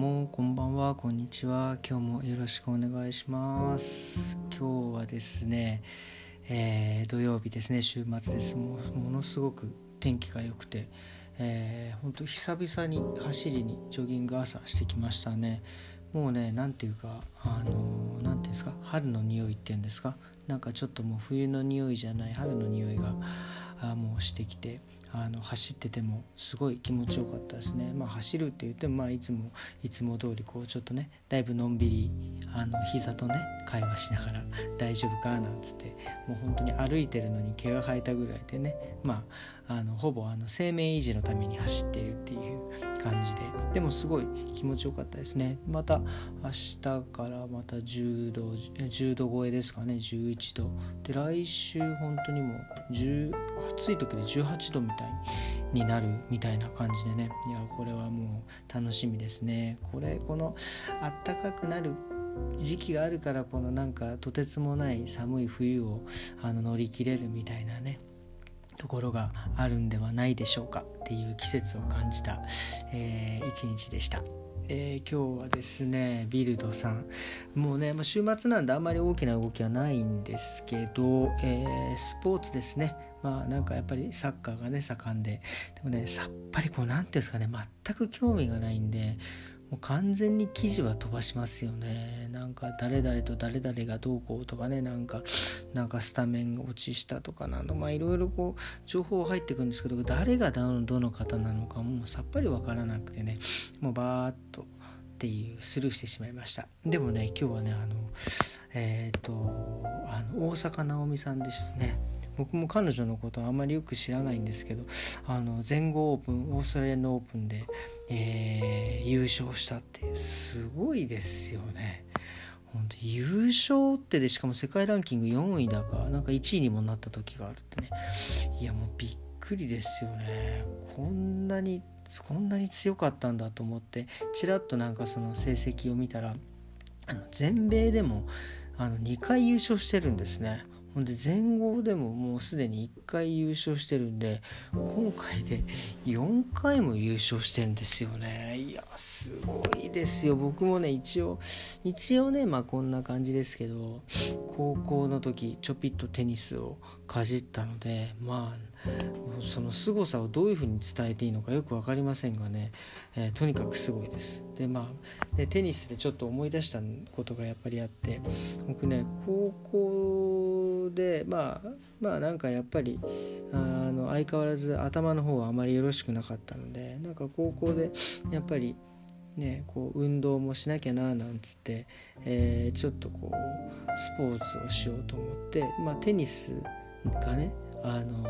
もこんばんはこんにちは。今日もよろしくお願いします。今日はですね、えー、土曜日ですね。週末です。もうものすごく天気が良くて、えー、本当久々に走りにジョギング朝してきましたね。もうね何ていうかあの何ていうんですか春の匂いっていうんですか。なんかちょっともう冬の匂いじゃない春の匂いがあもうしてきてあの走っててもすごい気持ちよかったですね。まあ、走るって言っても、まあ、いつもいつも通りこうちょっとねだいぶのんびりあの膝とね会話しながら「大丈夫か?」なんつってもう本当に歩いてるのに毛が生えたぐらいでねまああのほぼあの生命維持のために走ってるっていう感じででもすごい気持ちよかったですね。また明日からまた10度10度超えですかね11度で来週本当にもう10暑い時で18度みたいになるみたいな感じでね。いやこれはもう楽しみですね。これこのあったかくなる時期があるからこのなんかとてつもない寒い冬をあの乗り切れるみたいなねところがあるんではないでしょうかっていう季節を感じた、えー、一日でした。えー、今日はですねビルドさん。もうね、まあ、週末なんであんまり大きな動きはないんですけど、えー、スポーツですね。まあなんかやっぱりサッカーがね盛んで。でもねさっぱりこう何ていうんですかね全く興味がないんでもう完全に記事は飛ばしますよね。なんか誰々と誰々がどうこうとかね。なんかなんかスタメン落ちしたとかなどまあいろいろこう情報入ってくるんですけど誰がどの方なのかもうさっぱり分からなくてね。もうバーッとっていうスルーしてしまいました。でもね今日はねあのえっ、ー、とあの大坂なおみさんですね。僕も彼女のことはあまりよく知らないんですけどあの全豪オープンオーストラリアのオープンで、えー、優勝したってすごいですよね。本当優勝ってでしかも世界ランキング4位だかなんか1位にもなった時があるってね。いやもうびっくりですよね。こんなにこんなに強かったんだと思ってちらっとなんかその成績を見たらあの全米でもあの2回優勝してるんですね。ほんで全豪でももうすでに1回優勝してるんで今回で4回も優勝してるんですよね。いやすごいですよ。僕もね一応一応ねまあこんな感じですけど高校の時ちょぴっとテニスをかじったのでまあその凄さをどういうふうに伝えていいのかよく分かりませんがね、えー、とにかくすごいです。でまあでテニスでちょっと思い出したことがやっぱりあって僕ね高校でまあまあなんかやっぱりあの相変わらず頭の方はあまりよろしくなかったのでなんか高校でやっぱりね、こう運動もしなきゃななんつって、えー、ちょっとこうスポーツをしようと思って、まあ、テニスがね、あの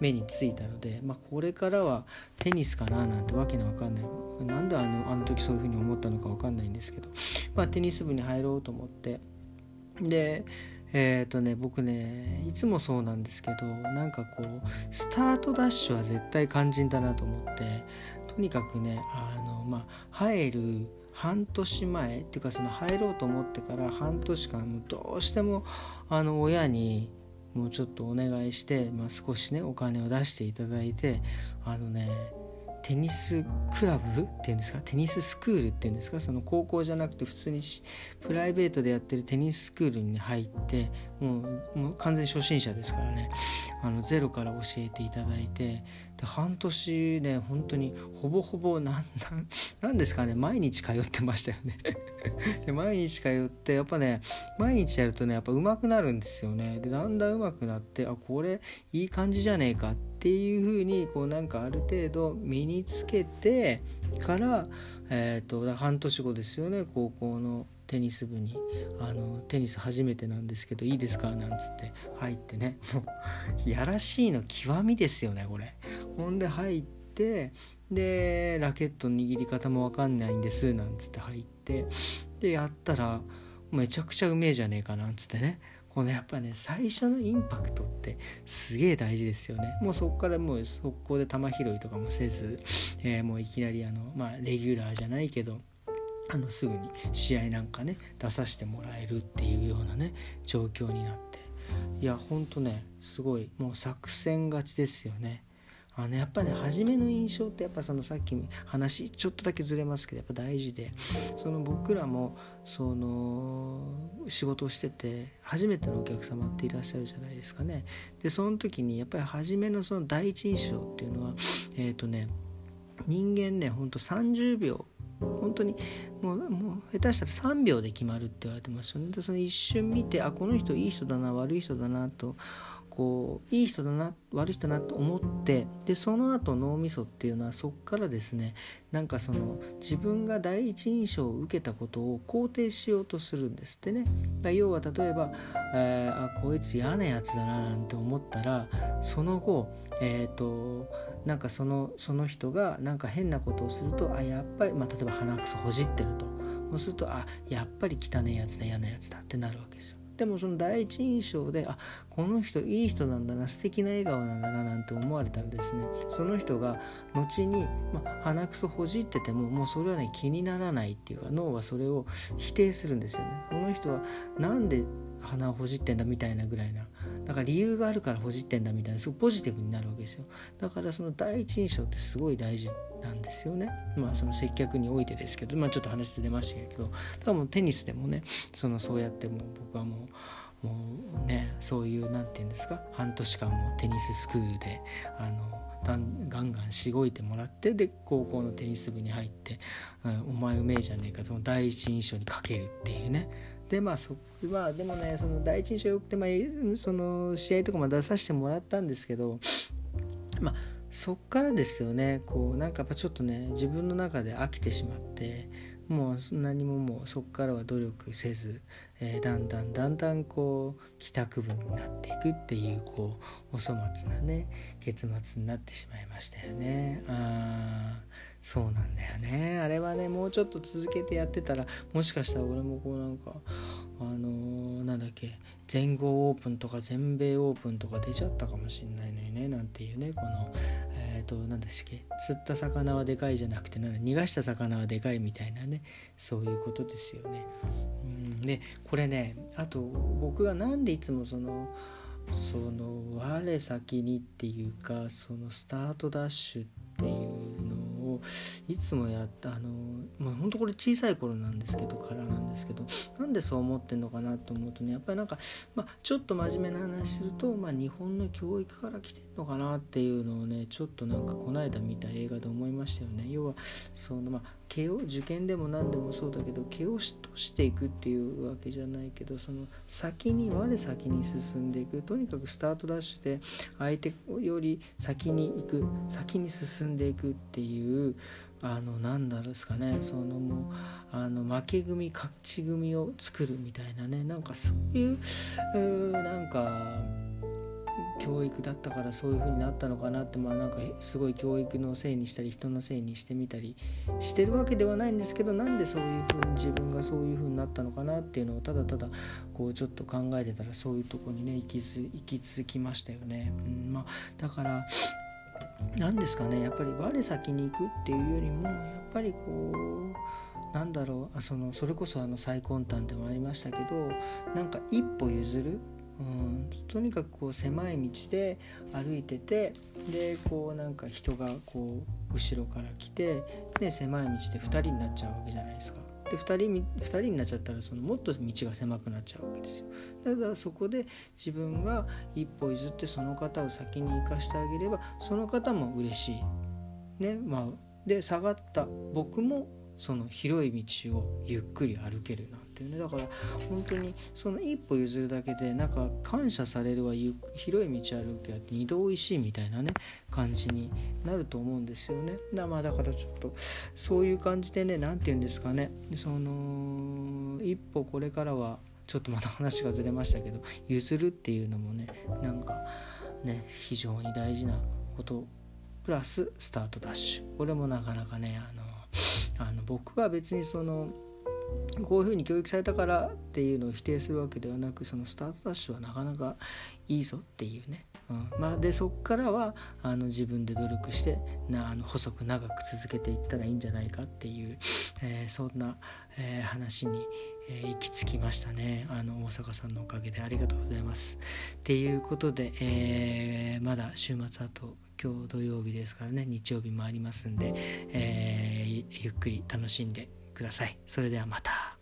目についたので、まあ、これからはテニスかななんてわけのわかんない。なんであのあの時そういうふうに思ったのかわかんないんですけど、まあ、テニス部に入ろうと思ってでえっ、ー、とね僕ねいつもそうなんですけどなんかこうスタートダッシュは絶対肝心だなと思ってとにかくねあの、まあ、入る半年前っていうかその入ろうと思ってから半年間どうしてもあの親にもうちょっとお願いして、まあ、少しねお金を出していただいてあのねテニスクラブっていうんですか？テニススクールっていうんですか？その高校じゃなくて普通にプライベートでやってるテニススクールに入ってもうもう完全初心者ですからね。あのゼロから教えていただいてで半年ね本当にほぼほぼなんなんですかね毎日通ってましたよね。で毎日通ってやっぱね毎日やるとねやっぱ上手くなるんですよね。でだんだん上手くなってあこれいい感じじゃねえかっていう風にこうなんかある程度身につけてからえっ、ー、と半年後ですよね高校のテニス部に。あのテニス初めてなんですけどいいですか？なんつって入ってね。もうやらしいの極みですよねこれ。ほんで入ってでラケット握り方も分かんないんですなんつって入ってでやったらめちゃくちゃうめえじゃねえかなんつってね。このやっぱね最初のインパクトってすげえ大事ですよね。もうそこからもう速攻で球拾いとかもせず、えー、もういきなりあのまあレギュラーじゃないけどあのすぐに試合なんかね出させてもらえるっていうようなね状況になって。いやほんとねすごいもう作戦勝ちですよね。あのやっぱね初めの印象ってやっぱそのさっき話ちょっとだけずれますけどやっぱ大事でその僕らもその仕事をしてて初めてのお客様っていらっしゃるじゃないですかね。でその時にやっぱり初めのその第一印象っていうのはえっ、ー、とね人間ねほんと30秒本当にもうもう下手したら3秒で決まるって言われてますよね。でその一瞬見てあこの人いい人だな悪い人だなとこういい人だな悪い人だなと思ってでその後脳みそっていうのはそこからですねなんかその自分が第一印象を受けたことを肯定しようとするんですってね。だ要は例えば、えー、あこいつ嫌なやつだななんて思ったらその後えっ、ー、となんかそのその人がなんか変なことをするとあやっぱり、まあ、例えば鼻くそほじってると。そうするとあやっぱり汚いやつだ嫌なやつだってなるわけですよ。でもその第一印象であこの人いい人なんだな素敵な笑顔なんだななんて思われたらですねその人が後に、ま、鼻くそほじっててももうそれはね気にならないっていうか脳はそれを否定するんですよね。この人はなんで鼻をほじってんだみたいなぐらいな。だから理由があるからほじってんだみたいなすごいポジティブになるわけですよ。だからその第一印象ってすごい大事なんですよね。まあその接客においてですけどまあちょっと話ずれましたけど多分テニスでもねそのそうやっても僕はもうもうねそういう何て言うんですか半年間もテニススクールであのガンガンしごいてもらってで高校のテニス部に入って、うん、お前うめえじゃねえかその第一印象にかけるっていうね。でまあそまあでもねその第一印象よくて、まあ、その試合とかも出させてもらったんですけどまあそっからですよね。こうなんかやっぱちょっとね自分の中で飽きてしまってもう何ももうそっからは努力せず、えー、だんだんだんだんこう帰宅部になっていくっていうこうお粗末なね結末になってしまいましたよね。あそうなんだよねあれはねもうちょっと続けてやってたらもしかしたら俺もこうなんかあのー、なんだっけ全豪オープンとか全米オープンとか出ちゃったかもしんないのにねなんていうねこの、何ですっけ釣った魚はでかいじゃなくてなん逃がした魚はでかいみたいなねそういうことですよね。うん、でこれねあと僕が何でいつもそのその我先にっていうかそのスタートダッシュっていうのをいつもやったあのまあ本当これ小さい頃なんですけどからなんですけどなんでそう思ってんのかなと思うとねやっぱりなんか、まあ、ちょっと真面目な話すると、まあ、日本の教育から来てんのかなっていうのをねちょっとなんかこの間見た映画で思いましたよね。要はそのまあ毛を受験でも何でもそうだけど毛をしとしていくっていうわけじゃないけどその先に我先に進んでいく。とにかくスタートダッシュで相手より先に行く。先に進んでいくっていうあのなんだろうですかね。そのもうあの負け組勝ち組を作るみたいなね。なんかそういううなんか教育だったからそういう風になったのかなってまあなんかすごい教育のせいにしたり人のせいにしてみたりしてるわけではないんですけどなんでそういう風に自分がそういう風になったのかなっていうのをただただこうちょっと考えてたらそういうとこにね行き行き着きましたよね。うんまあ、だから何ですかねやっぱり我先に行くっていうよりもやっぱりこうなんだろうそのそれこそあの最根端でもありましたけどなんか一歩譲るうん、とにかくこう狭い道で歩いててでこうなんか人がこう後ろから来てで狭い道で2人になっちゃうわけじゃないですか。で2人 ,2 人になっちゃったらそのもっと道が狭くなっちゃうわけですよ。だからそこで自分が一歩譲ってその方を先に行かしてあげればその方も嬉しい。ねまあで下がった僕もその広い道をゆっくり歩けるなんていうね。だから本当にその一歩譲るだけでなんか感謝されるは広い道歩けや二度おいしいみたいなね感じになると思うんですよね。だまあだからちょっとそういう感じでね何て言うんですかね。その一歩これからはちょっとまた話がずれましたけど譲るっていうのもねなんかね非常に大事なこと。プラススタートダッシュ。これもなかなかねあのあの僕は別にそのこういうふうに教育されたからっていうのを否定するわけではなくそのスタートダッシュはなかなかいいぞっていうね、うん。まあ、でそこからはあの自分で努力してなあの細く長く続けていったらいいんじゃないかっていう、えー、そんな、えー、話に、えー、行き着きましたね。あの大阪さんのおかげでありがとうございます。っていうことで、えまだ週末あと今日土曜日ですからね日曜日もありますんで、え、ゆっくり楽しんでください。それではまた。